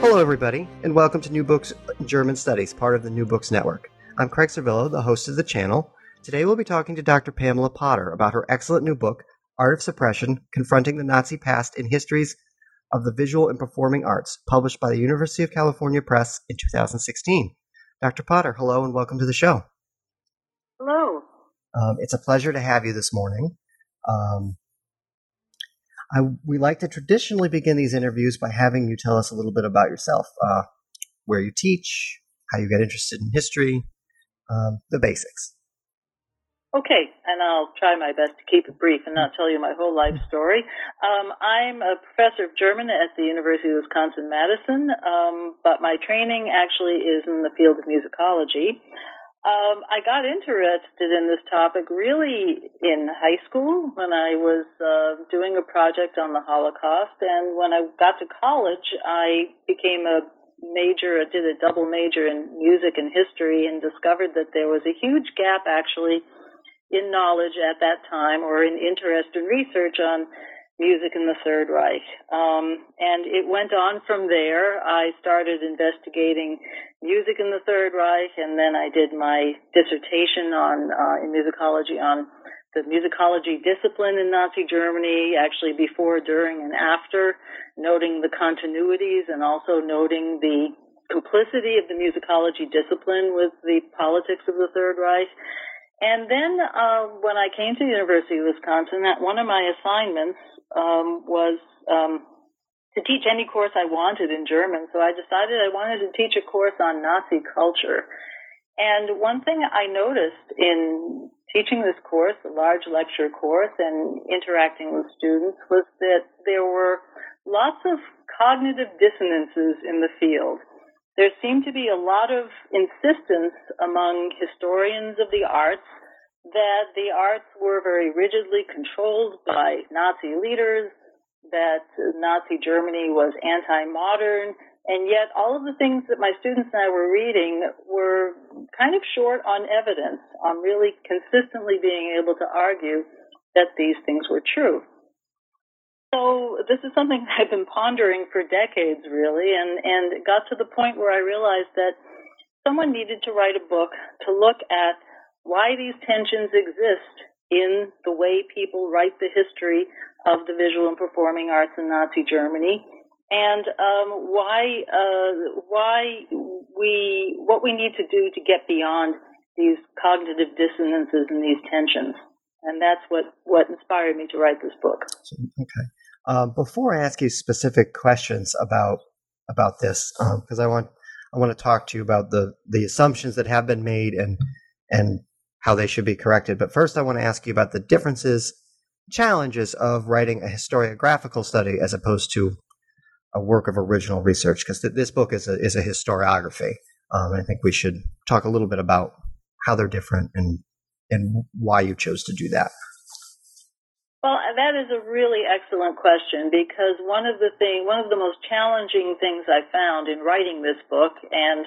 Hello, everybody, and welcome to New Books German Studies, part of the New Books Network. I'm Craig Sorvillo, the host of the channel. Today we'll be talking to Dr. Pamela Potter about her excellent new book, Art of Suppression Confronting the Nazi Past in Histories of the Visual and Performing Arts, published by the University of California Press in 2016. Dr. Potter, hello and welcome to the show. Hello. Um, it's a pleasure to have you this morning. Um, I, we like to traditionally begin these interviews by having you tell us a little bit about yourself, uh, where you teach, how you got interested in history, um, the basics. Okay, and I'll try my best to keep it brief and not tell you my whole life story. Um, I'm a professor of German at the University of Wisconsin Madison, um, but my training actually is in the field of musicology. Um, I got interested in this topic really in high school when I was uh, doing a project on the Holocaust, and when I got to college, I became a major, I did a double major in music and history, and discovered that there was a huge gap actually in knowledge at that time or in interest and research on music in the Third Reich. Um, and it went on from there. I started investigating music in the Third Reich, and then I did my dissertation on uh, in musicology on the musicology discipline in Nazi Germany, actually before, during, and after, noting the continuities and also noting the complicity of the musicology discipline with the politics of the Third Reich. And then uh, when I came to the University of Wisconsin, that one of my assignments um, was um, to teach any course I wanted in German. So I decided I wanted to teach a course on Nazi culture. And one thing I noticed in teaching this course, a large lecture course, and interacting with students was that there were lots of cognitive dissonances in the field there seemed to be a lot of insistence among historians of the arts that the arts were very rigidly controlled by Nazi leaders, that Nazi Germany was anti-modern, and yet all of the things that my students and I were reading were kind of short on evidence, on really consistently being able to argue that these things were true. So this is something I've been pondering for decades, really, and and it got to the point where I realized that someone needed to write a book to look at why these tensions exist in the way people write the history of the visual and performing arts in Nazi Germany, and um, why uh, why we what we need to do to get beyond these cognitive dissonances and these tensions. And that's what, what inspired me to write this book. Okay. Um, before I ask you specific questions about about this, because um, I want I want to talk to you about the the assumptions that have been made and and how they should be corrected. But first, I want to ask you about the differences, challenges of writing a historiographical study as opposed to a work of original research. Because th- this book is a is a historiography. Um, I think we should talk a little bit about how they're different and and why you chose to do that. Well, that is a really excellent question because one of the thing, one of the most challenging things I found in writing this book and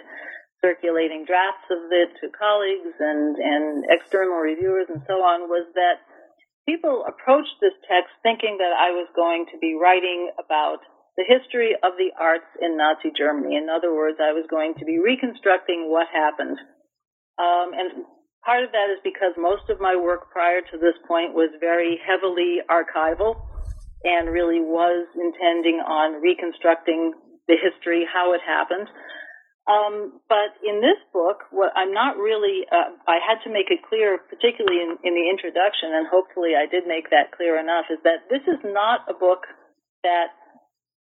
circulating drafts of it to colleagues and, and external reviewers and so on was that people approached this text thinking that I was going to be writing about the history of the arts in Nazi Germany. In other words, I was going to be reconstructing what happened. Um, and Part of that is because most of my work prior to this point was very heavily archival and really was intending on reconstructing the history, how it happened. Um, but in this book, what I'm not really, uh, I had to make it clear, particularly in, in the introduction, and hopefully I did make that clear enough, is that this is not a book that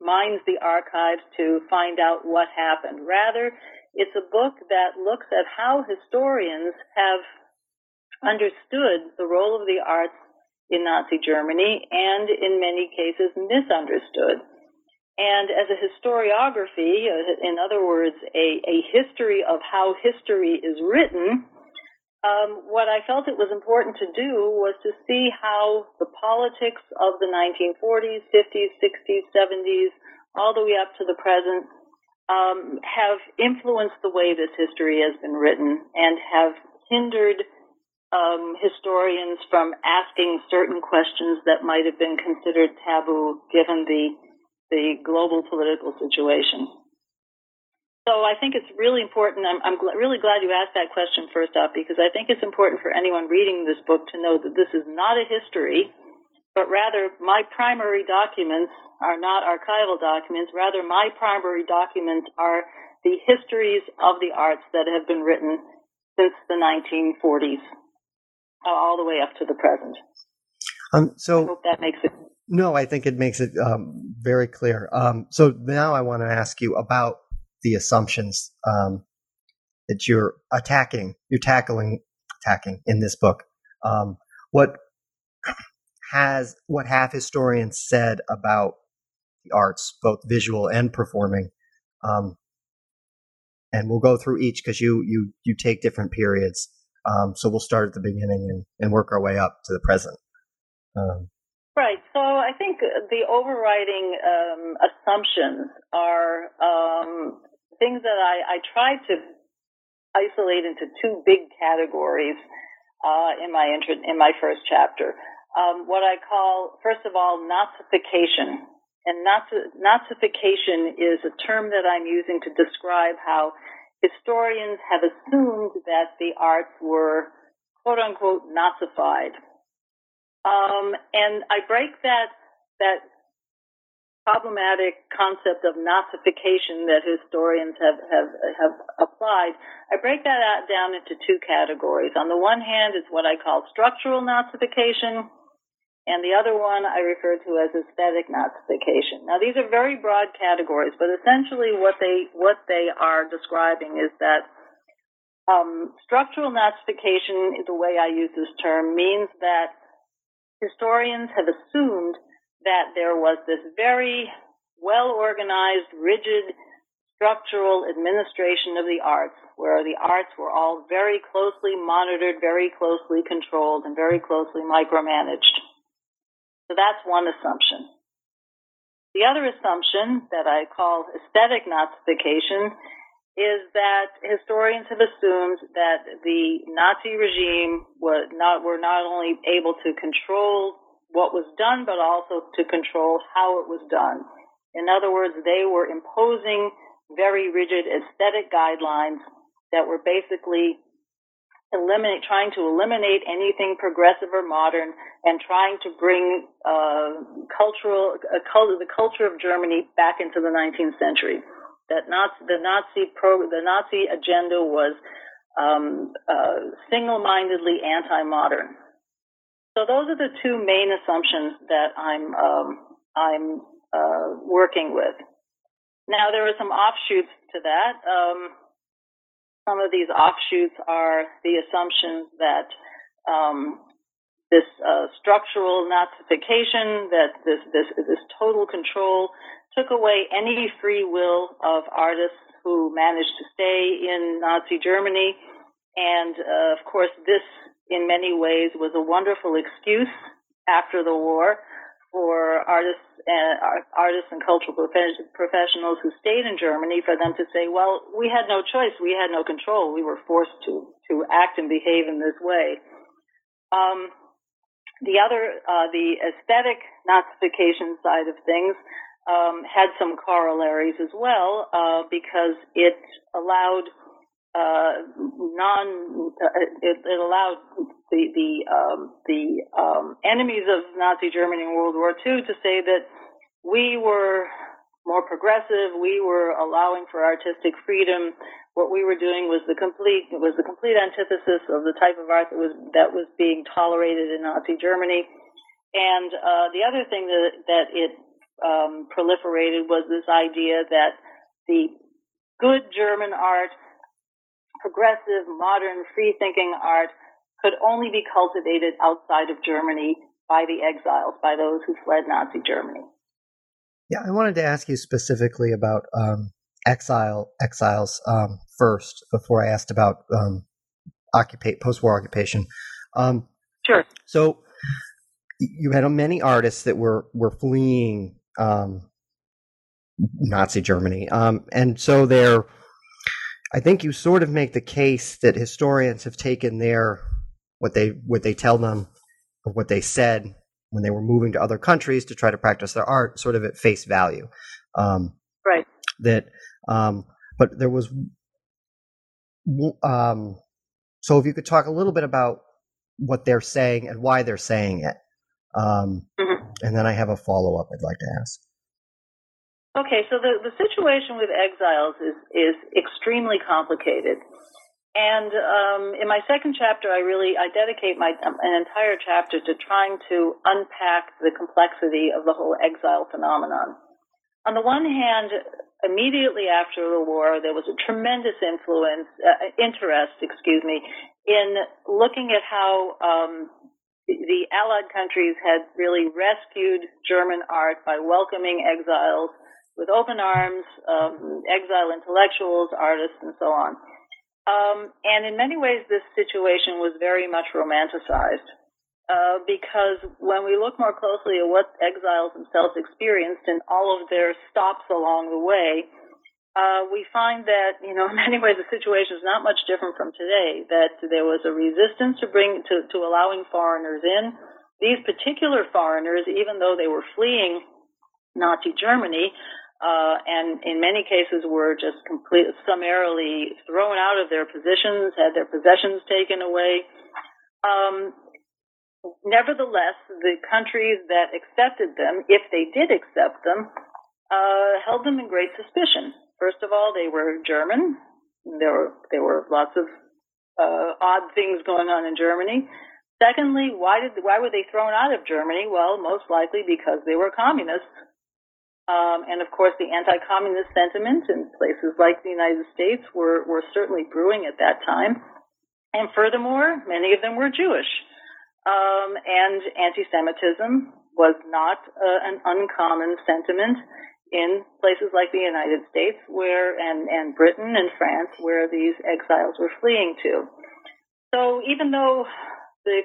mines the archives to find out what happened. Rather, it's a book that looks at how historians have understood the role of the arts in Nazi Germany and in many cases misunderstood. And as a historiography, uh, in other words, a, a history of how history is written, um, what I felt it was important to do was to see how the politics of the 1940s, 50s, 60s, 70s, all the way up to the present, um, have influenced the way this history has been written and have hindered um, historians from asking certain questions that might have been considered taboo given the the global political situation. So I think it's really important. I'm, I'm gl- really glad you asked that question first off because I think it's important for anyone reading this book to know that this is not a history, but rather my primary documents are not archival documents. Rather, my primary documents are the histories of the arts that have been written since the 1940s, uh, all the way up to the present. Um, so I hope that makes it no, I think it makes it um, very clear. Um, so now I want to ask you about the assumptions um, that you're attacking, you're tackling, attacking in this book. Um, what has what have historians said about the arts, both visual and performing? Um, and we'll go through each because you you you take different periods. Um, so we'll start at the beginning and, and work our way up to the present. Right. So think the overriding um, assumptions are um, things that I, I tried to isolate into two big categories uh, in my intro, in my first chapter. Um, what I call, first of all, Nazification. And Nazification is a term that I'm using to describe how historians have assumed that the arts were quote unquote Nazified um, and I break that that problematic concept of Nazification that historians have, have, have applied, I break that out down into two categories. On the one hand is what I call structural Nazification, and the other one I refer to as aesthetic Nazification. Now these are very broad categories, but essentially what they, what they are describing is that um, structural Nazification, the way I use this term, means that historians have assumed that there was this very well organized, rigid, structural administration of the arts, where the arts were all very closely monitored, very closely controlled, and very closely micromanaged. So that's one assumption. The other assumption that I call aesthetic Nazification is that historians have assumed that the Nazi regime was not, were not only able to control what was done, but also to control how it was done. In other words, they were imposing very rigid aesthetic guidelines that were basically eliminate, trying to eliminate anything progressive or modern, and trying to bring uh, cultural, uh, the culture of Germany back into the 19th century that Nazi, the Nazi pro, the Nazi agenda was um, uh, single-mindedly anti-modern. So those are the two main assumptions that I'm um, I'm uh, working with. Now there are some offshoots to that. Um, some of these offshoots are the assumptions that um, this uh, structural Nazification, that this this this total control took away any free will of artists who managed to stay in Nazi Germany. And uh, of course, this in many ways was a wonderful excuse after the war for artists and uh, artists and cultural professionals who stayed in Germany for them to say, well, we had no choice, we had no control, we were forced to to act and behave in this way. Um, the other, uh, the aesthetic Nazification side of things um, had some corollaries as well uh, because it allowed uh, non uh, it, it, allowed the the um, the um, enemies of Nazi Germany in World War II to say that we were more progressive, we were allowing for artistic freedom. What we were doing was the complete was the complete antithesis of the type of art that was that was being tolerated in Nazi Germany. And uh, the other thing that that it um, proliferated was this idea that the good German art, progressive, modern, free thinking art could only be cultivated outside of Germany by the exiles, by those who fled Nazi Germany. Yeah, I wanted to ask you specifically about um, exile exiles um, first before I asked about um, occupate post-war occupation. Um, sure. So you had many artists that were were fleeing um, Nazi Germany, um, and so they're. I think you sort of make the case that historians have taken their what they what they tell them or what they said when they were moving to other countries to try to practice their art, sort of at face value. Um, right. That, um, but there was. Um, so if you could talk a little bit about what they're saying and why they're saying it, um, mm-hmm. and then I have a follow up I'd like to ask. Okay, so the, the situation with exiles is, is extremely complicated. And um, in my second chapter, I really I dedicate my um, an entire chapter to trying to unpack the complexity of the whole exile phenomenon. On the one hand, immediately after the war, there was a tremendous influence, uh, interest, excuse me, in looking at how um, the Allied countries had really rescued German art by welcoming exiles with open arms, um, exile intellectuals, artists, and so on. Um, and in many ways, this situation was very much romanticized. Uh, because when we look more closely at what exiles themselves experienced in all of their stops along the way, uh, we find that, you know, in many ways the situation is not much different from today, that there was a resistance to bring, to, to allowing foreigners in. These particular foreigners, even though they were fleeing Nazi Germany, uh, and in many cases were just completely summarily thrown out of their positions, had their possessions taken away. Um, nevertheless, the countries that accepted them, if they did accept them, uh, held them in great suspicion. First of all, they were German. There were there were lots of uh, odd things going on in Germany. Secondly, why did why were they thrown out of Germany? Well, most likely because they were communists um, and of course, the anti-communist sentiment in places like the United States were, were certainly brewing at that time. And furthermore, many of them were Jewish. Um, and anti-Semitism was not uh, an uncommon sentiment in places like the United States where, and, and Britain and France where these exiles were fleeing to. So even though the,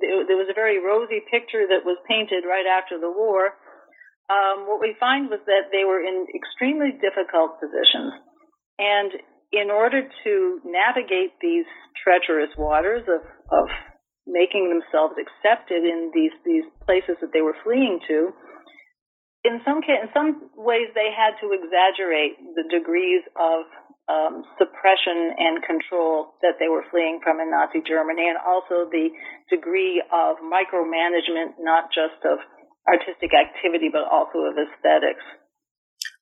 there was a very rosy picture that was painted right after the war, um, what we find was that they were in extremely difficult positions. And in order to navigate these treacherous waters of, of making themselves accepted in these, these places that they were fleeing to, in some ca- in some ways they had to exaggerate the degrees of um, suppression and control that they were fleeing from in Nazi Germany, and also the degree of micromanagement, not just of artistic activity, but also of aesthetics.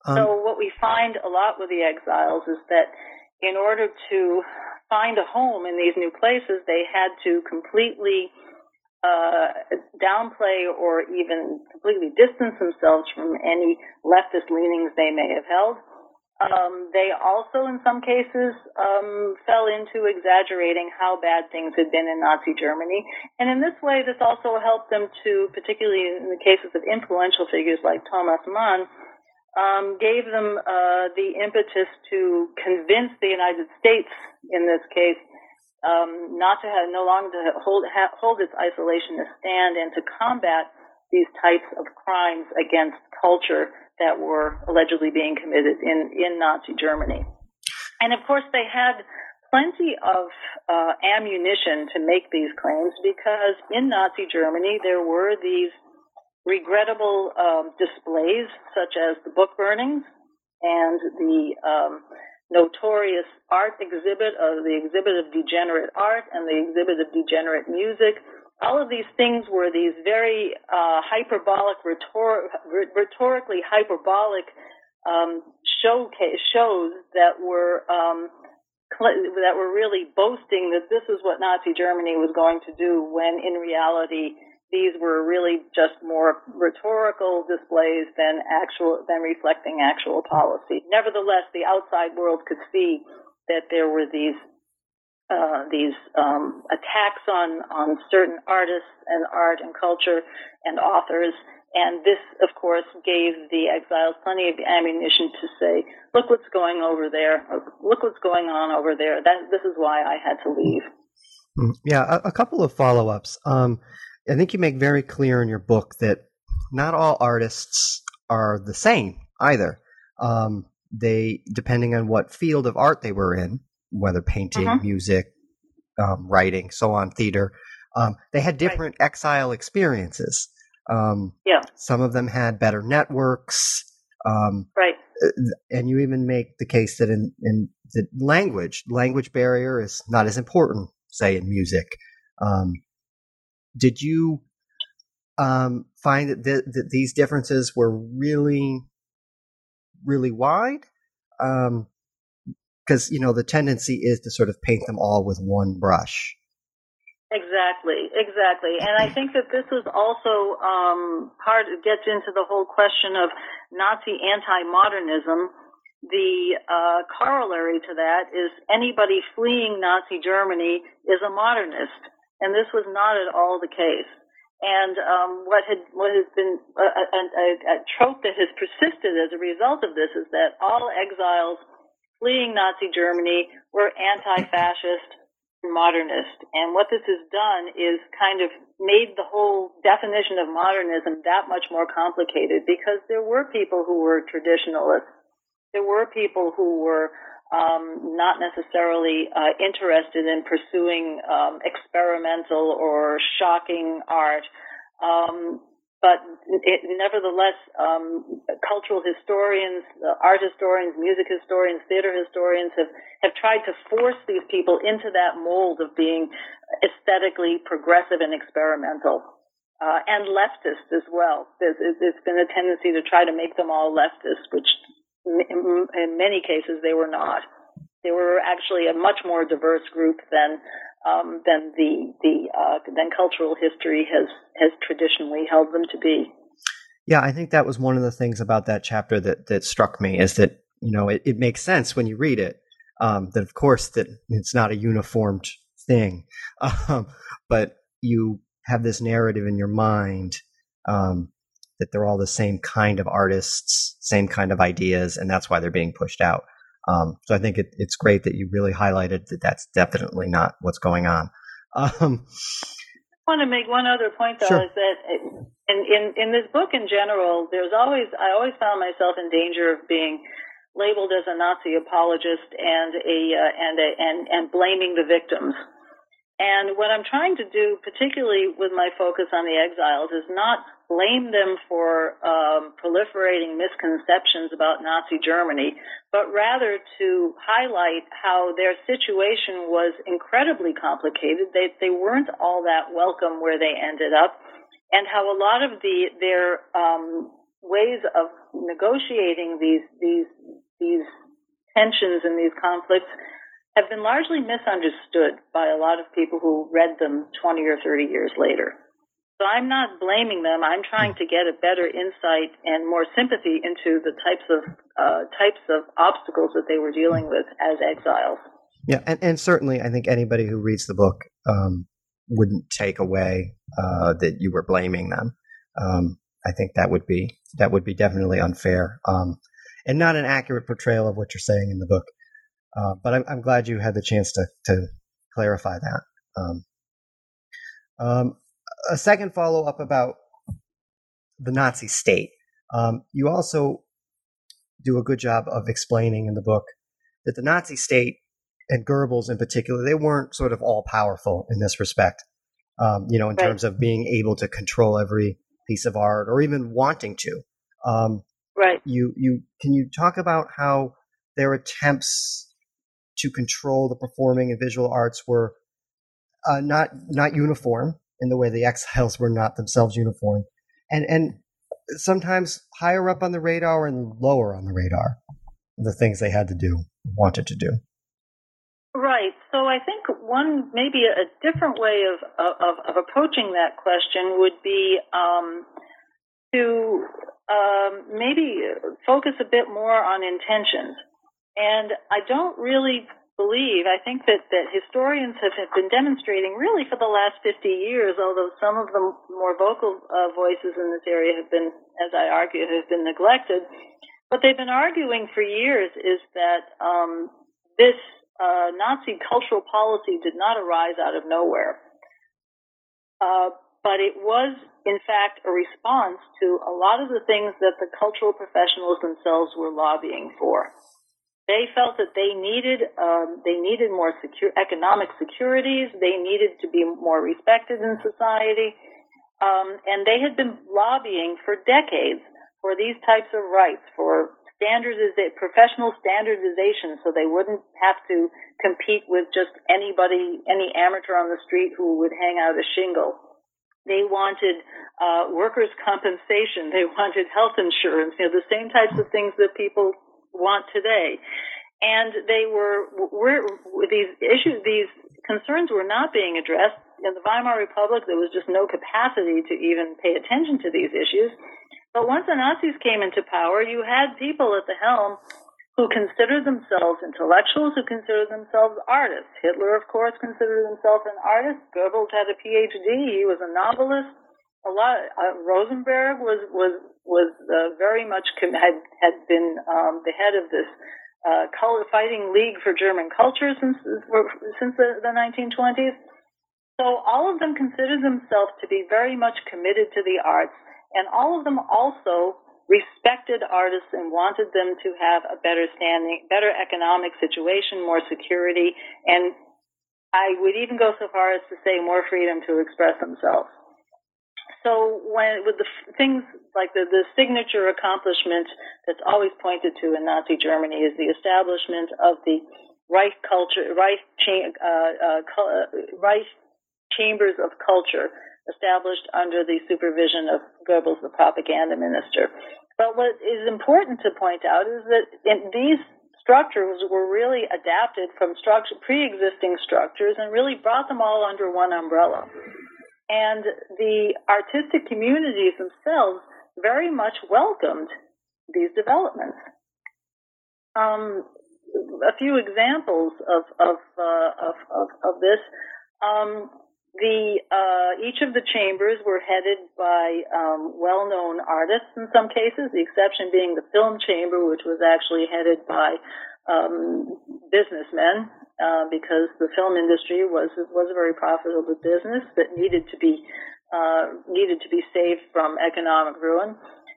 Um, so what we find a lot with the exiles is that in order to find a home in these new places, they had to completely uh, downplay or even completely distance themselves from any leftist leanings they may have held. Um, they also, in some cases, um, fell into exaggerating how bad things had been in Nazi Germany. And in this way, this also helped them to, particularly in the cases of influential figures like Thomas Mann, um, gave them uh, the impetus to convince the United States, in this case, um, not to have, no longer to hold, ha, hold its isolationist stand and to combat these types of crimes against culture that were allegedly being committed in, in Nazi Germany. And of course, they had plenty of uh, ammunition to make these claims because in Nazi Germany there were these regrettable um, displays, such as the book burnings and the um, notorious art exhibit, of the exhibit of degenerate art and the exhibit of degenerate music all of these things were these very uh, hyperbolic, rhetor- rhetorically hyperbolic um, showcase shows that were um, that were really boasting that this is what Nazi Germany was going to do, when in reality these were really just more rhetorical displays than actual than reflecting actual policy. Nevertheless, the outside world could see that there were these uh, these um, attacks on on certain artists and art and culture and authors. And this, of course, gave the exiles plenty of ammunition to say, "Look what's going over there. Look what's going on over there." That this is why I had to leave. Mm, yeah, a, a couple of follow-ups. Um, I think you make very clear in your book that not all artists are the same either. Um, they, depending on what field of art they were in, whether painting, uh-huh. music, um, writing, so on, theater, um, they had different right. exile experiences. Um, yeah. Some of them had better networks. Um, right. Uh, and you even make the case that in, in the language, language barrier is not as important, say, in music. Um, did you um, find that, th- that these differences were really, really wide? Because, you know, the tendency is to sort of paint them all with one brush. Exactly, exactly. And I think that this is also um, part, gets into the whole question of Nazi anti modernism. The uh, corollary to that is anybody fleeing Nazi Germany is a modernist. And this was not at all the case. And um, what had what has been a, a, a, trope that has persisted as a result of this is that all exiles fleeing Nazi Germany were anti-fascist and modernist. And what this has done is kind of made the whole definition of modernism that much more complicated because there were people who were traditionalists. There were people who were um, not necessarily uh, interested in pursuing um, experimental or shocking art. Um, but it, nevertheless, um, cultural historians, uh, art historians, music historians, theater historians have, have tried to force these people into that mold of being aesthetically progressive and experimental. Uh, and leftist as well. There's, there's been a tendency to try to make them all leftist, which in many cases they were not. They were actually a much more diverse group than um, than the the uh, than cultural history has has traditionally held them to be. Yeah, I think that was one of the things about that chapter that that struck me is that you know it, it makes sense when you read it um, that of course that it's not a uniformed thing, um, but you have this narrative in your mind um, that they're all the same kind of artists, same kind of ideas, and that's why they're being pushed out. Um, so I think it, it's great that you really highlighted that that's definitely not what's going on. Um, I want to make one other point though sure. is that in, in in this book in general, there's always I always found myself in danger of being labeled as a Nazi apologist and a uh, and a and and blaming the victims. And what I'm trying to do, particularly with my focus on the exiles, is not blame them for um, proliferating misconceptions about Nazi Germany, but rather to highlight how their situation was incredibly complicated. They they weren't all that welcome where they ended up, and how a lot of the their um, ways of negotiating these these these tensions and these conflicts have been largely misunderstood by a lot of people who read them 20 or 30 years later. So I'm not blaming them. I'm trying to get a better insight and more sympathy into the types of uh, types of obstacles that they were dealing with as exiles. Yeah, and, and certainly, I think anybody who reads the book um, wouldn't take away uh, that you were blaming them. Um, I think that would be that would be definitely unfair um, and not an accurate portrayal of what you're saying in the book. Uh, but I'm, I'm, glad you had the chance to to clarify that. Um, um, a second follow up about the Nazi state. Um, you also do a good job of explaining in the book that the Nazi state and Goebbels in particular, they weren't sort of all powerful in this respect. Um, you know, in right. terms of being able to control every piece of art or even wanting to. Um, right. You you can you talk about how their attempts to control the performing and visual arts were uh, not not uniform in the way the exiles were not themselves uniform, and and sometimes higher up on the radar and lower on the radar, the things they had to do, wanted to do. Right. So I think one maybe a different way of of, of approaching that question would be um, to um, maybe focus a bit more on intentions. And I don't really believe, I think that, that historians have, have been demonstrating really for the last 50 years, although some of the more vocal uh, voices in this area have been, as I argue, have been neglected. What they've been arguing for years is that um, this uh, Nazi cultural policy did not arise out of nowhere. Uh, but it was, in fact, a response to a lot of the things that the cultural professionals themselves were lobbying for. They felt that they needed um, they needed more secure economic securities. They needed to be more respected in society, um, and they had been lobbying for decades for these types of rights, for standardization, professional standardization, so they wouldn't have to compete with just anybody, any amateur on the street who would hang out a shingle. They wanted uh, workers' compensation. They wanted health insurance. You know, the same types of things that people want today. And they were, were these issues, these concerns were not being addressed. In the Weimar Republic, there was just no capacity to even pay attention to these issues. But once the Nazis came into power, you had people at the helm who considered themselves intellectuals, who considered themselves artists. Hitler, of course, considered himself an artist. Goebbels had a PhD. He was a novelist. A lot. Uh, Rosenberg was was was uh, very much com- had had been um, the head of this uh, color fighting league for German culture since since the, the 1920s. So all of them considered themselves to be very much committed to the arts, and all of them also respected artists and wanted them to have a better standing, better economic situation, more security, and I would even go so far as to say more freedom to express themselves so when with the things like the, the signature accomplishment that's always pointed to in Nazi Germany is the establishment of the Reich culture, Reich, uh, uh, uh, Reich chambers of culture established under the supervision of Goebbels, the propaganda minister. But what is important to point out is that these structures were really adapted from structure, pre-existing structures and really brought them all under one umbrella. And the artistic communities themselves very much welcomed these developments. Um, a few examples of of, uh, of, of, of this. Um, the uh, each of the chambers were headed by um, well-known artists in some cases. The exception being the film chamber, which was actually headed by um, businessmen uh, because the film industry was was a very profitable business that needed to be uh, needed to be saved from economic ruin.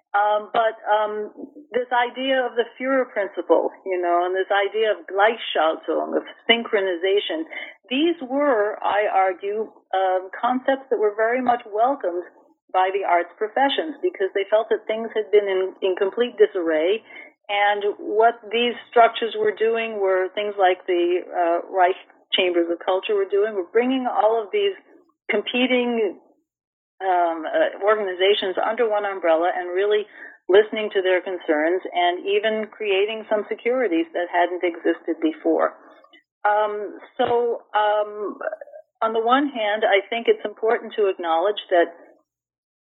Um, but um, this idea of the Führer principle, you know, and this idea of Gleichschaltung, of synchronization, these were, I argue, uh, concepts that were very much welcomed by the arts professions because they felt that things had been in, in complete disarray and what these structures were doing were things like the uh, Reich Chambers of Culture were doing, were bringing all of these competing um, uh, organizations under one umbrella and really listening to their concerns and even creating some securities that hadn't existed before. Um, so, um, on the one hand, I think it's important to acknowledge that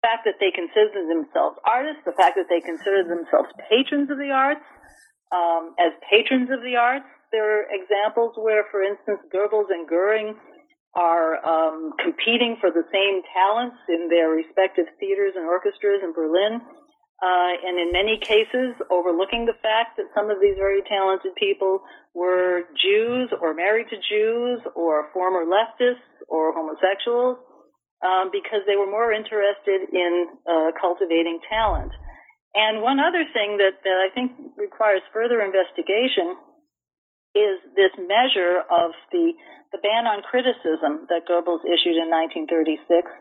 fact that they consider themselves artists, the fact that they consider themselves patrons of the arts, um, as patrons of the arts. There are examples where, for instance, Goebbels and Goering are um, competing for the same talents in their respective theaters and orchestras in Berlin. Uh, and in many cases, overlooking the fact that some of these very talented people were Jews or married to Jews or former leftists or homosexuals um, because they were more interested in uh, cultivating talent. And one other thing that, that I think requires further investigation is this measure of the, the ban on criticism that Goebbels issued in 1936.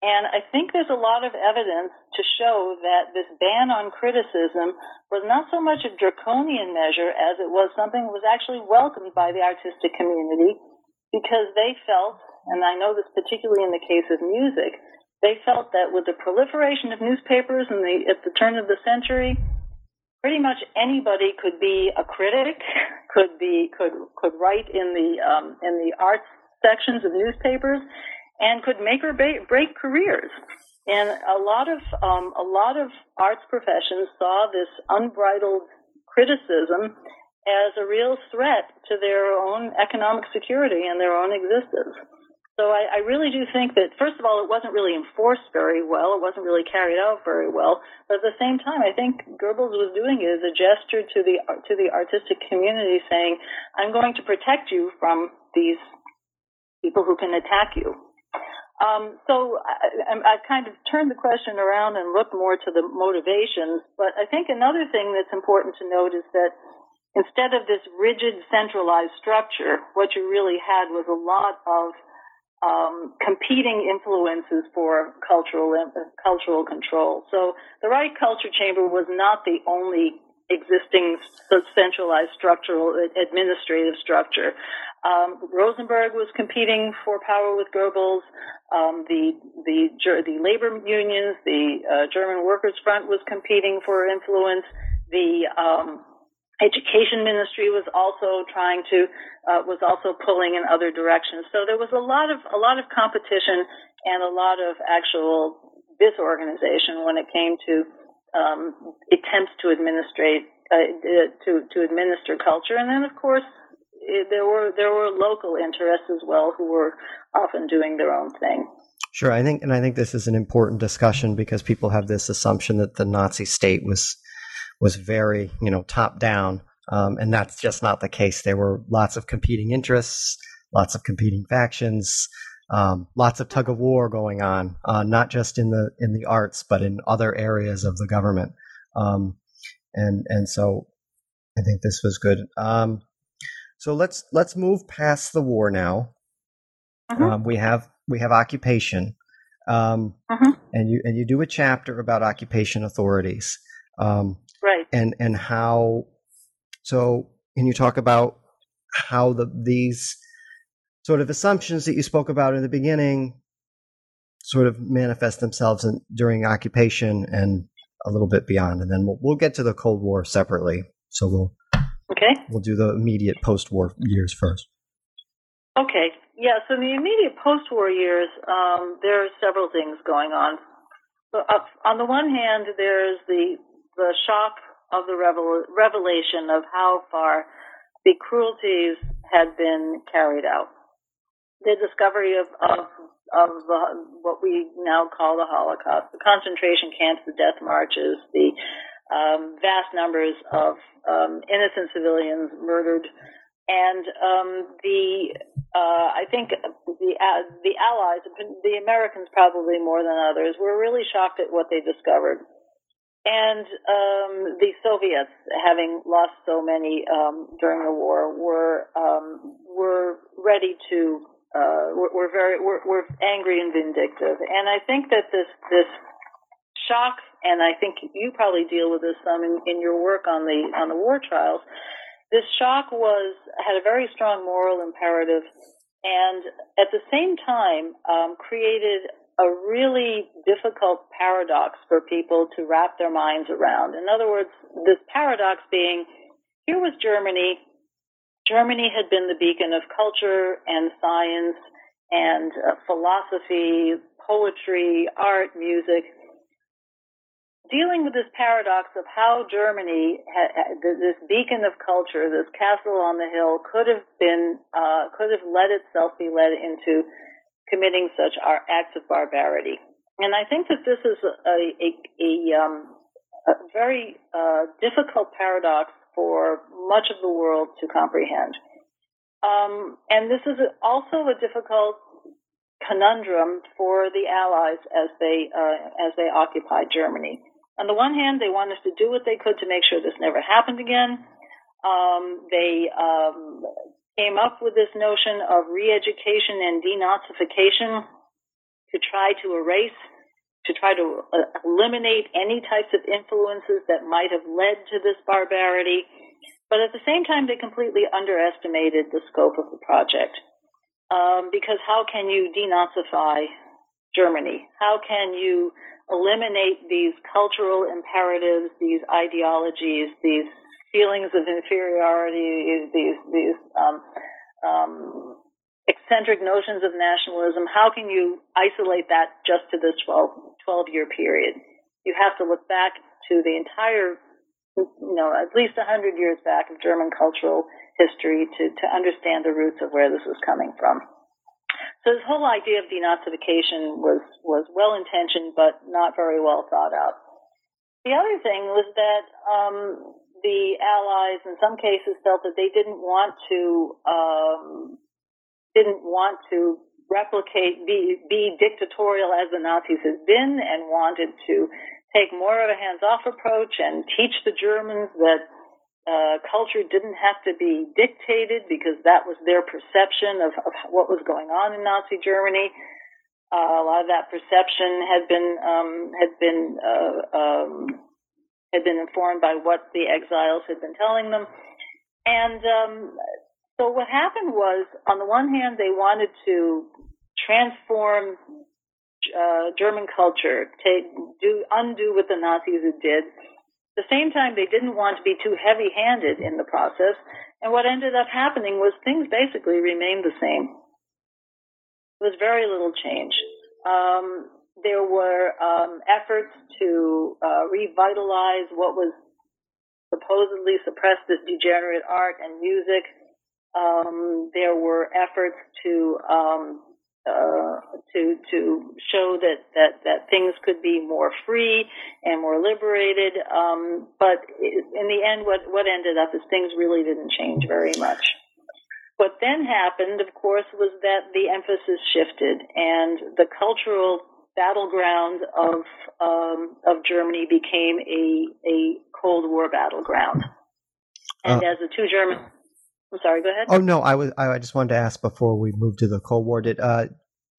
And I think there's a lot of evidence to show that this ban on criticism was not so much a draconian measure as it was something that was actually welcomed by the artistic community because they felt and I know this particularly in the case of music, they felt that with the proliferation of newspapers the, at the turn of the century, pretty much anybody could be a critic, could be could could write in the um, in the arts sections of newspapers, and could make or break careers. And a lot of um, a lot of arts professions saw this unbridled criticism as a real threat to their own economic security and their own existence. So I, I really do think that, first of all, it wasn't really enforced very well. It wasn't really carried out very well. But at the same time, I think Goebbels was doing it as a gesture to the to the artistic community, saying, "I'm going to protect you from these people who can attack you." Um, so I, I kind of turned the question around and looked more to the motivations. But I think another thing that's important to note is that instead of this rigid centralized structure, what you really had was a lot of um, competing influences for cultural cultural control. So the Reich Culture Chamber was not the only existing centralized structural administrative structure. Um, Rosenberg was competing for power with Goebbels. Um, the the the labor unions, the uh, German Workers' Front was competing for influence. The um, education ministry was also trying to uh, was also pulling in other directions. So there was a lot of a lot of competition and a lot of actual disorganization when it came to um, attempts to administrate uh, to to administer culture. And then of course it, there were there were local interests as well who were often doing their own thing. Sure, I think, and I think this is an important discussion because people have this assumption that the Nazi state was was very, you know, top down. Um, and that's just not the case. There were lots of competing interests, lots of competing factions, um, lots of tug of war going on, uh, not just in the in the arts, but in other areas of the government. Um, and and so, I think this was good. Um, so let's let's move past the war now. Uh-huh. we have we have occupation, uh-huh. and you and you do a chapter about occupation authorities. Um, right. And and how so can you talk about how the these sort of assumptions that you spoke about in the beginning sort of manifest themselves in, during occupation and a little bit beyond? And then we'll, we'll get to the cold war separately. So we'll okay. we'll do the immediate post-war years first. Okay. Yeah so in the immediate post-war years um, there are several things going on. So uh, on the one hand there's the the shock of the revel- revelation of how far the cruelties had been carried out. The discovery of, of, of the, what we now call the Holocaust, the concentration camps, the death marches, the um, vast numbers of um, innocent civilians murdered, and um, the uh, I think the uh, the Allies, the Americans probably more than others, were really shocked at what they discovered and um, the Soviets, having lost so many um, during the war, were um, were ready to uh, were, were very were, were angry and vindictive. And I think that this this shock, and I think you probably deal with this some in, in your work on the on the war trials. This shock was had a very strong moral imperative, and at the same time um, created a really difficult paradox for people to wrap their minds around. In other words, this paradox being here was Germany. Germany had been the beacon of culture and science and uh, philosophy, poetry, art, music. Dealing with this paradox of how Germany, this beacon of culture, this castle on the hill, could have been, uh, could have let itself be led into committing such acts of barbarity. And I think that this is a, a, a, um, a very uh, difficult paradox for much of the world to comprehend. Um, and this is also a difficult conundrum for the Allies as they uh, as they occupied Germany. On the one hand, they wanted to do what they could to make sure this never happened again. Um, they um, came up with this notion of re-education and denazification to try to erase, to try to uh, eliminate any types of influences that might have led to this barbarity. But at the same time, they completely underestimated the scope of the project. Um, because how can you denazify Germany? How can you eliminate these cultural imperatives, these ideologies, these feelings of inferiority, these these um, um, eccentric notions of nationalism. How can you isolate that just to this 12, 12 year period? You have to look back to the entire you know, at least 100 years back of German cultural history to, to understand the roots of where this was coming from. So this whole idea of denazification was, was well intentioned, but not very well thought out. The other thing was that um, the Allies, in some cases, felt that they didn't want to um, didn't want to replicate be be dictatorial as the Nazis had been, and wanted to take more of a hands-off approach and teach the Germans that uh, culture didn't have to be dictated because that was their perception of, of what was going on in Nazi Germany. Uh, a lot of that perception had been um, had been uh, um, had been informed by what the exiles had been telling them, and um, so what happened was, on the one hand, they wanted to transform uh, German culture, do undo what the Nazis had did At the same time, they didn't want to be too heavy handed in the process. And what ended up happening was things basically remained the same. There was very little change. Um, there were um, efforts to uh, revitalize what was supposedly suppressed as degenerate art and music. Um, there were efforts to um, uh, to to show that, that that things could be more free and more liberated. Um, but in the end, what what ended up is things really didn't change very much. What then happened, of course, was that the emphasis shifted and the cultural battleground of um, of Germany became a a Cold War battleground. And uh, as the two German I'm sorry. Go ahead. Oh no, I was. I just wanted to ask before we moved to the Cold War. Did uh,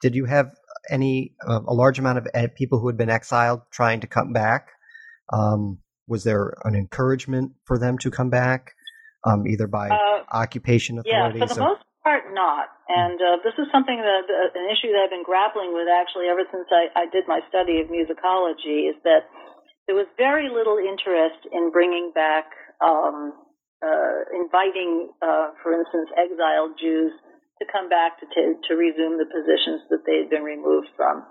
did you have any uh, a large amount of people who had been exiled trying to come back? Um, was there an encouragement for them to come back, um, either by uh, occupation authorities? Yeah, for the or? most part, not. And uh, this is something that uh, an issue that I've been grappling with actually ever since I, I did my study of musicology is that there was very little interest in bringing back um, uh, inviting, uh, for instance, exiled Jews to come back to, to, resume the positions that they had been removed from.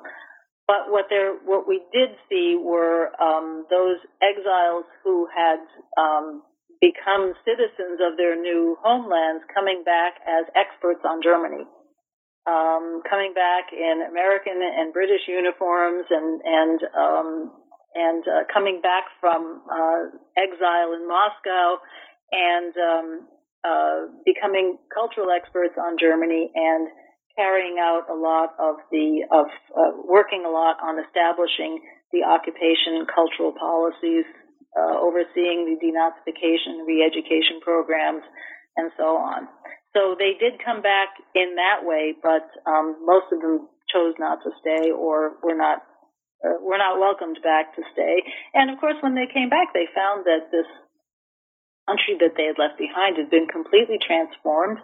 But what there, what we did see were um, those exiles who had um, become citizens of their new homelands coming back as experts on Germany, um, coming back in American and British uniforms, and and um, and uh, coming back from uh, exile in Moscow and um, uh, becoming cultural experts on Germany and carrying out a lot of the of uh, working a lot on establishing the occupation cultural policies, uh, overseeing the denazification, re-education programs, and so on. So they did come back in that way, but um, most of them chose not to stay or were not uh, were not welcomed back to stay. And of course, when they came back, they found that this country that they had left behind had been completely transformed,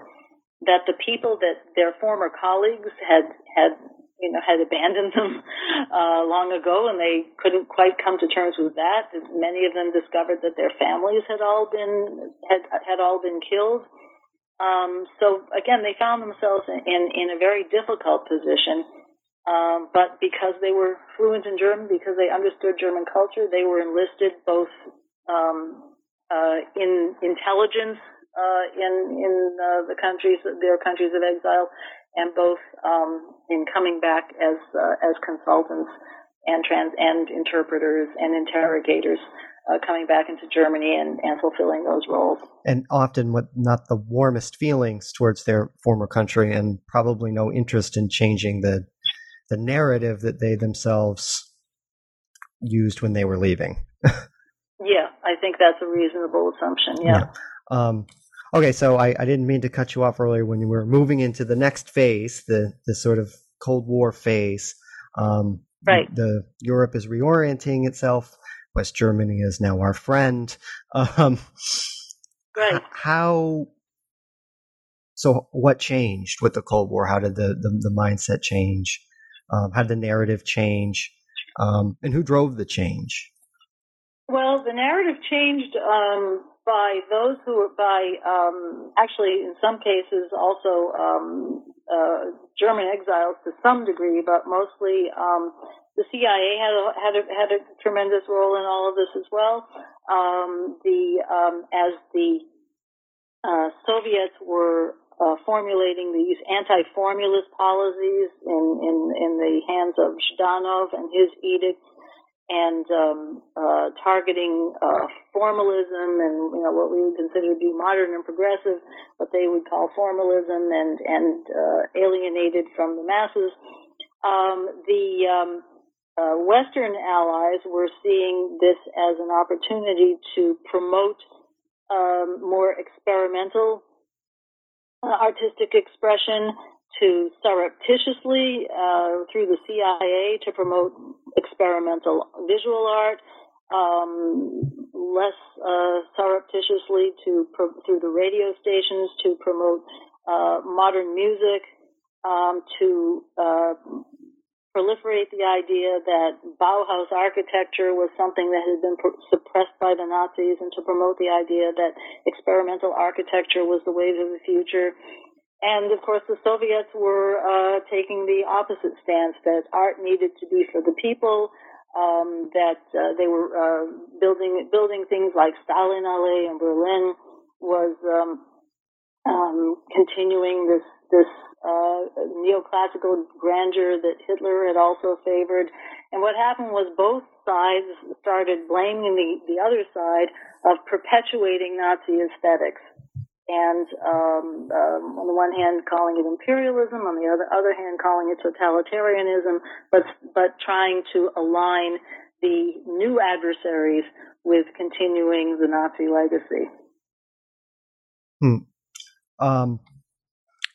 that the people that their former colleagues had had you know had abandoned them uh, long ago, and they couldn't quite come to terms with that. Many of them discovered that their families had all been had had all been killed. Um, so again, they found themselves in in, a very difficult position. Um, but because they were fluent in German, because they understood German culture, they were enlisted both um, uh, in intelligence uh, in in uh, the countries their countries of exile, and both um, in coming back as as consultants and trans and interpreters and interrogators. Uh, coming back into Germany and, and fulfilling those roles. And often with not the warmest feelings towards their former country and probably no interest in changing the the narrative that they themselves used when they were leaving. Yeah, I think that's a reasonable assumption. Yeah. yeah. Um, okay, so I, I didn't mean to cut you off earlier when you were moving into the next phase, the the sort of Cold War phase. Um, right. The, Europe is reorienting itself. West Germany is now our friend. Um, right. How? So, what changed with the Cold War? How did the the, the mindset change? Um, how did the narrative change? Um, and who drove the change? Well, the narrative changed um, by those who were by um, actually in some cases also um, uh, German exiles to some degree, but mostly um, the CIA had a, had a, had a tremendous role in all of this as well. Um, the um, as the uh, Soviets were uh, formulating these anti-formalist policies in, in in the hands of Zhdanov and his edict, and um, uh, targeting uh, formalism and you know what we would consider to be modern and progressive, what they would call formalism, and and uh, alienated from the masses. Um, the um, uh, Western allies were seeing this as an opportunity to promote um, more experimental uh, artistic expression to surreptitiously uh, through the CIA to promote experimental visual art, um, less uh, surreptitiously to pro- through the radio stations to promote uh, modern music, um, to uh, proliferate the idea that Bauhaus architecture was something that had been pr- suppressed by the Nazis, and to promote the idea that experimental architecture was the wave of the future. And of course, the Soviets were uh, taking the opposite stance that art needed to be for the people, um, that uh, they were uh, building building things like Stalinallee in Berlin was um, um, continuing this this uh, neoclassical grandeur that Hitler had also favored. And what happened was both sides started blaming the, the other side of perpetuating Nazi aesthetics and um, um, on the one hand calling it imperialism, on the other other hand calling it totalitarianism, but but trying to align the new adversaries with continuing the Nazi legacy. Hmm. Um,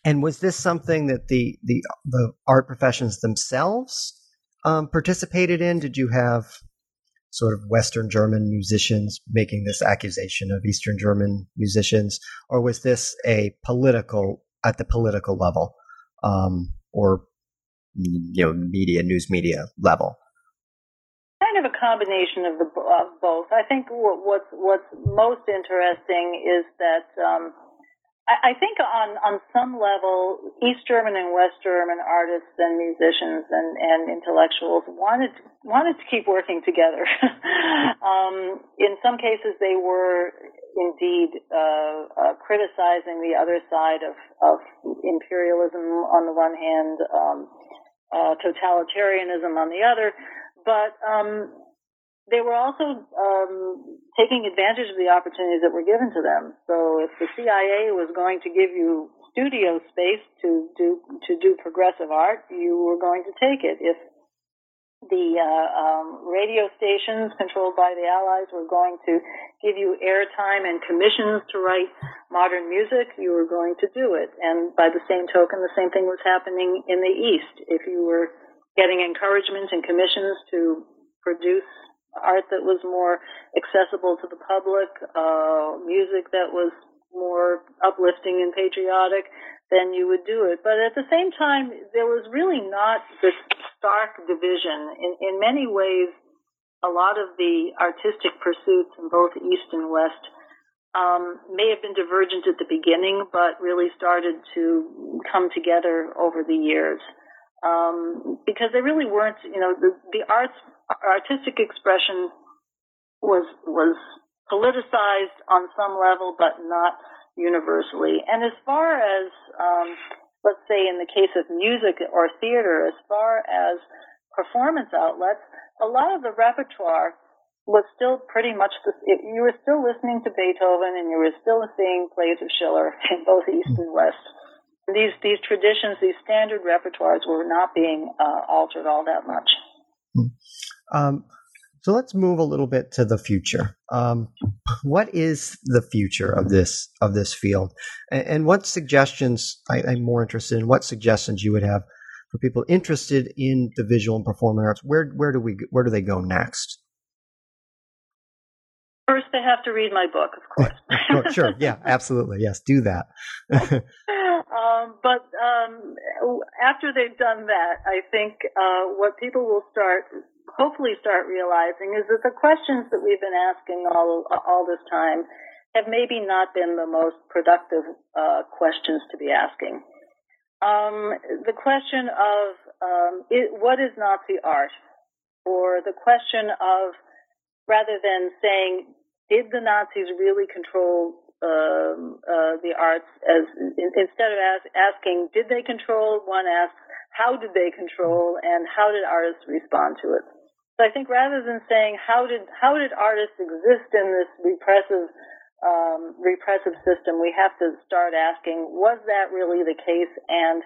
and was this something that the the the art professions themselves um, participated in? Did you have sort of Western German musicians making this accusation of Eastern German musicians, or was this a political at the political level, um, or you know, media news media level? Kind of a combination of the of both. I think what, what's what's most interesting is that. Um, I think on, on some level, East German and West German artists and musicians and, and intellectuals wanted wanted to keep working together. um, in some cases, they were indeed uh, uh, criticizing the other side of, of imperialism on the one hand, um, uh, totalitarianism on the other, but um, they were also um, taking advantage of the opportunities that were given to them. So if the CIA was going to give you studio space to do to do progressive art, you were going to take it. If the uh, um, radio stations controlled by the Allies were going to give you airtime and commissions to write modern music, you were going to do it. And by the same token, the same thing was happening in the East. If you were getting encouragement and commissions to produce art that was more accessible to the public, uh, music that was more uplifting and patriotic, then you would do it. But at the same time, there was really not this stark division. In, in many ways, a lot of the artistic pursuits in both East and West um, may have been divergent at the beginning, but really started to come together over the years. Um, because they really weren't, you know, the, the arts artistic expression was was politicized on some level, but not universally. And as far as um, let's say in the case of music or theater, as far as performance outlets, a lot of the repertoire was still pretty much the, you were still listening to Beethoven and you were still seeing plays of Schiller in both East and West. These these traditions, these standard repertoires, were not being uh, altered all that much. Hmm. Um, so let's move a little bit to the future. Um, what is the future of this of this field, and, and what suggestions? I, am more interested in what suggestions you would have for people interested in the visual and performing arts. Where where do we where do they go next? First, they have to read my book, of course. sure, yeah, absolutely, yes, do that. um, but um, after they've done that, I think uh, what people will start hopefully start realizing is that the questions that we've been asking all all this time have maybe not been the most productive uh, questions to be asking. Um, the question of um, it, what is Nazi art? or the question of rather than saying, did the Nazis really control um, uh, the arts? As in, instead of ask, asking, did they control? One asks, how did they control, and how did artists respond to it? So I think rather than saying how did how did artists exist in this repressive um, repressive system, we have to start asking, was that really the case, and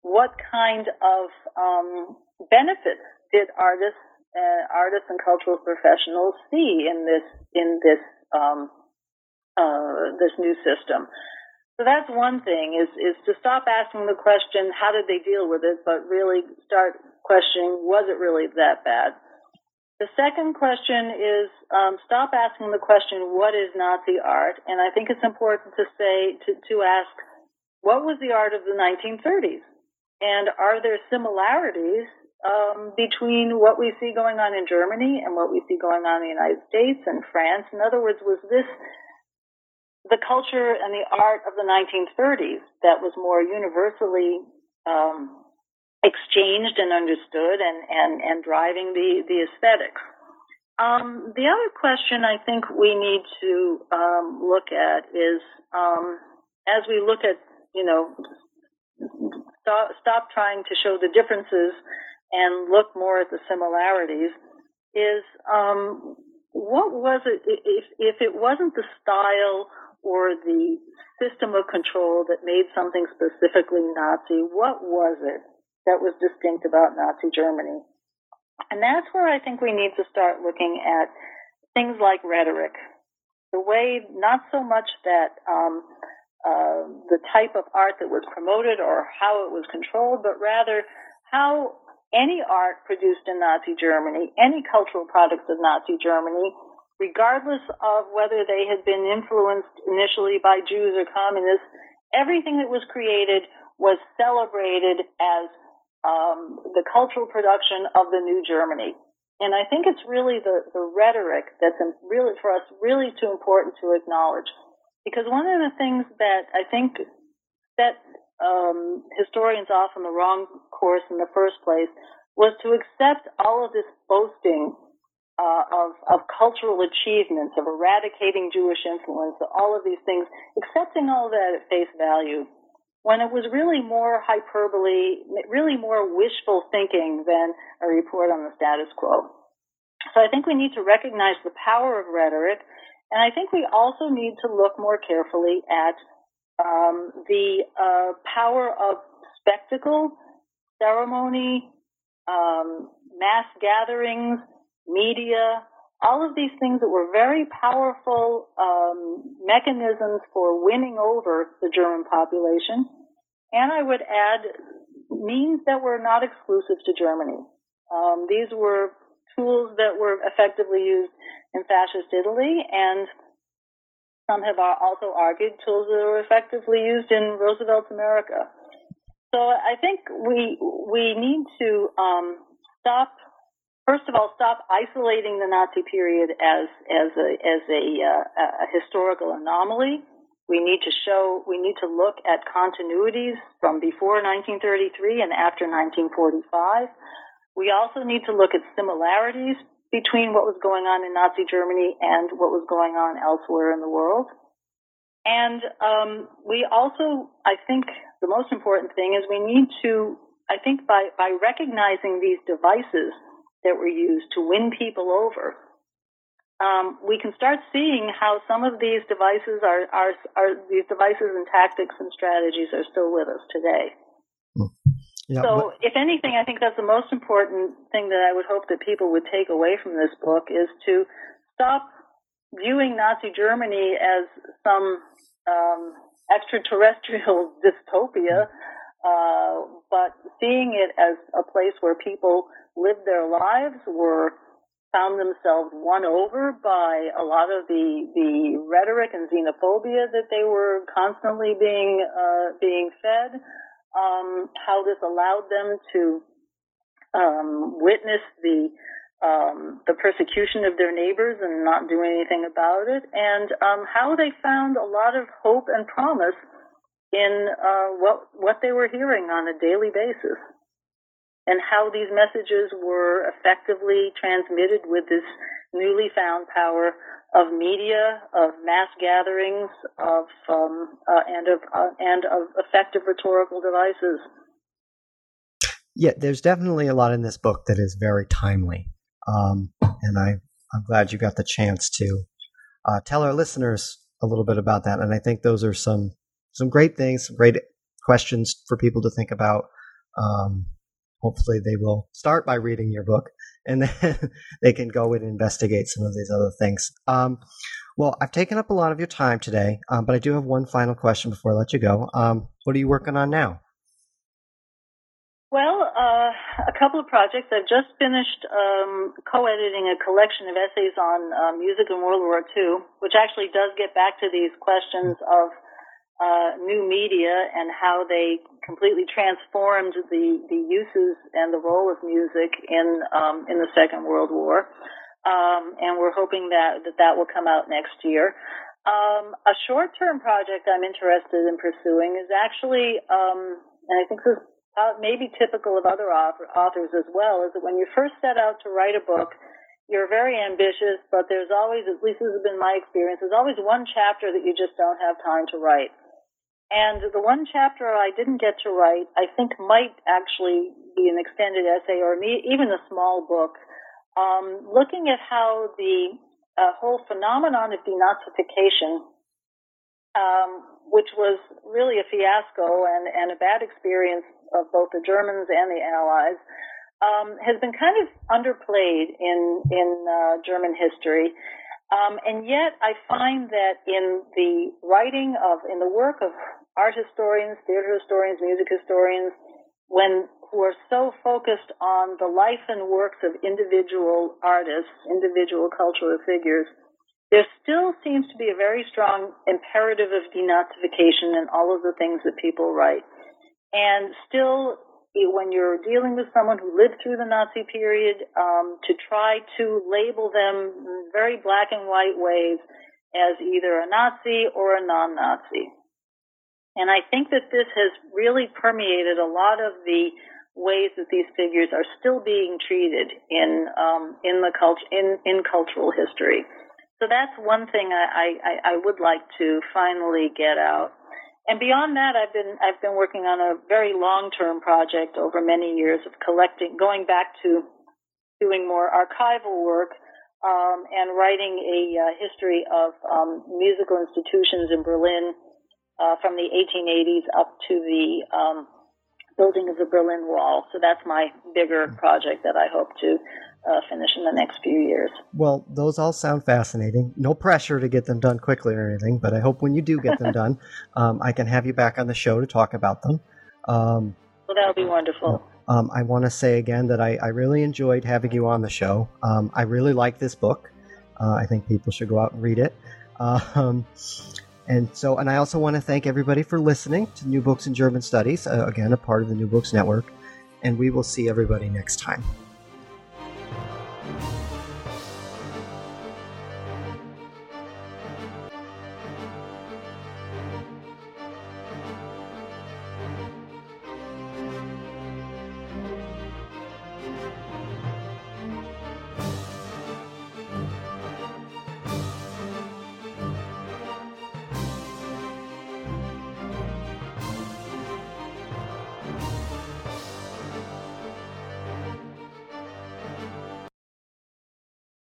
what kind of um, benefits did artists uh, artists and cultural professionals see in this in this um, uh, this new system. So that's one thing is is to stop asking the question how did they deal with it, but really start questioning was it really that bad. The second question is um, stop asking the question what is Nazi art, and I think it's important to say to to ask what was the art of the 1930s, and are there similarities um, between what we see going on in Germany and what we see going on in the United States and France. In other words, was this the culture and the art of the 1930s that was more universally um, exchanged and understood and, and, and driving the, the aesthetics? Um, the other question I think we need to um, look at is um, as we look at, you know, stop, stop trying to show the differences and look more at the similarities is um, what was it if if it wasn't the style or the system of control that made something specifically Nazi, what was it that was distinct about Nazi Germany? And that's where I think we need to start looking at things like rhetoric. The way, not so much that um, uh, the type of art that was promoted or how it was controlled, but rather how any art produced in Nazi Germany, any cultural products of Nazi Germany, regardless of whether they had been influenced initially by Jews or communists, everything that was created was celebrated as um, the cultural production of the new Germany. And I think it's really the, the rhetoric that's really for us really too important to acknowledge. Because one of the things that I think set um, historians off on the wrong course in the first place was to accept all of this boasting uh, of, of cultural achievements, of eradicating Jewish influence, all of these things, accepting all that at face value, when it was really more hyperbole, really more wishful thinking than a report on the status quo. So I think we need to recognize the power of rhetoric, and I think we also need to look more carefully at um, the uh, power of spectacle, ceremony, um, mass gatherings, media, all of these things that were very powerful um, mechanisms for winning over the German population. And I would add means that were not exclusive to Germany. Um, these were tools that were effectively used in fascist Italy and some have also argued tools that were effectively used in Roosevelt's America. So I think we we need to um, stop. First of all, stop isolating the Nazi period as as a as a, uh, a historical anomaly. We need to show we need to look at continuities from before 1933 and after 1945. We also need to look at similarities between what was going on in Nazi Germany and what was going on elsewhere in the world. And um, we also, I think, the most important thing is we need to, I think, by by recognizing these devices that were used to win people over, um, we can start seeing how some of these devices are, are are these devices and tactics and strategies are still with us today. Yeah, so, but- if anything, I think that's the most important thing that I would hope that people would take away from this book is to stop viewing Nazi Germany as some um, extraterrestrial dystopia, uh, but seeing it as a place where people lived their lives, were found themselves won over by a lot of the the rhetoric and xenophobia that they were constantly being uh, being fed um, how this allowed them to um, witness the um, the persecution of their neighbors and not do anything about it, and um, how they found a lot of hope and promise in uh, what what they were hearing on a daily basis. and how these messages were effectively transmitted with this newly found power of media, of mass gatherings, of um, uh, and of uh, and of effective rhetorical devices. Yeah, there's definitely a lot in this book that is very timely, um, and I I'm glad you got the chance to uh, tell our listeners a little bit about that. And I think those are some some great things, some great questions for people to think about. Um, hopefully, they will start by reading your book, and then they can go and investigate some of these other things. Um, well, I've taken up a lot of your time today, um, but I do have one final question before I let you go. Um, what are you working on now? Well, uh, a couple of projects. I've just finished um, co-editing a collection of essays on uh, music in World War II, which actually does get back to these questions of uh, new media and how they completely transformed the, the uses and the role of music in um, in the Second World War. Um, and we're hoping that, that that will come out next year. Um, a short-term project I'm interested in pursuing is actually, um, and I think this uh, maybe typical of other author, authors as well, is that when you first set out to write a book, you're very ambitious, but there's always, at least this has been my experience, there's always one chapter that you just don't have time to write. And the one chapter I didn't get to write, I think might actually be an extended essay or even a small book, um, looking at how the uh, whole phenomenon of denazification um, which was really a fiasco and, and a bad experience of both the Germans and the Allies, um, has been kind of underplayed in in uh, German history. Um, and yet, I find that in the writing of, in the work of art historians, theater historians, music historians, when who are so focused on the life and works of individual artists, individual cultural figures, there still seems to be a very strong imperative of denazification in all of the things that people write. And still, when you're dealing with someone who lived through the Nazi period, um, to try to label them in very black and white ways as either a Nazi or a non-Nazi. And I think that this has really permeated a lot of the ways that these figures are still being treated in um, in the culture in in cultural history. So that's one thing I, I, I would like to finally get out. And beyond that, I've been I've been working on a very long term project over many years of collecting, going back to doing more archival work um, and writing a uh, history of um, musical institutions in Berlin uh, from the 1880s up to the um, building of the Berlin Wall. So that's my bigger project that I hope to uh, finish in the next few years. Well, those all sound fascinating. No pressure to get them done quickly or anything, but I hope when you do get them done, um, I can have you back on the show to talk about them. Um, well, that would be wonderful. Um, I want to say again that I, I, really enjoyed having you on the show. Um, I really like this book. Uh, I think people should go out and read it. And so, and I also want to thank everybody for listening to New Books in German Studies, uh, again, a part of the New Books Network. And we will see everybody next time.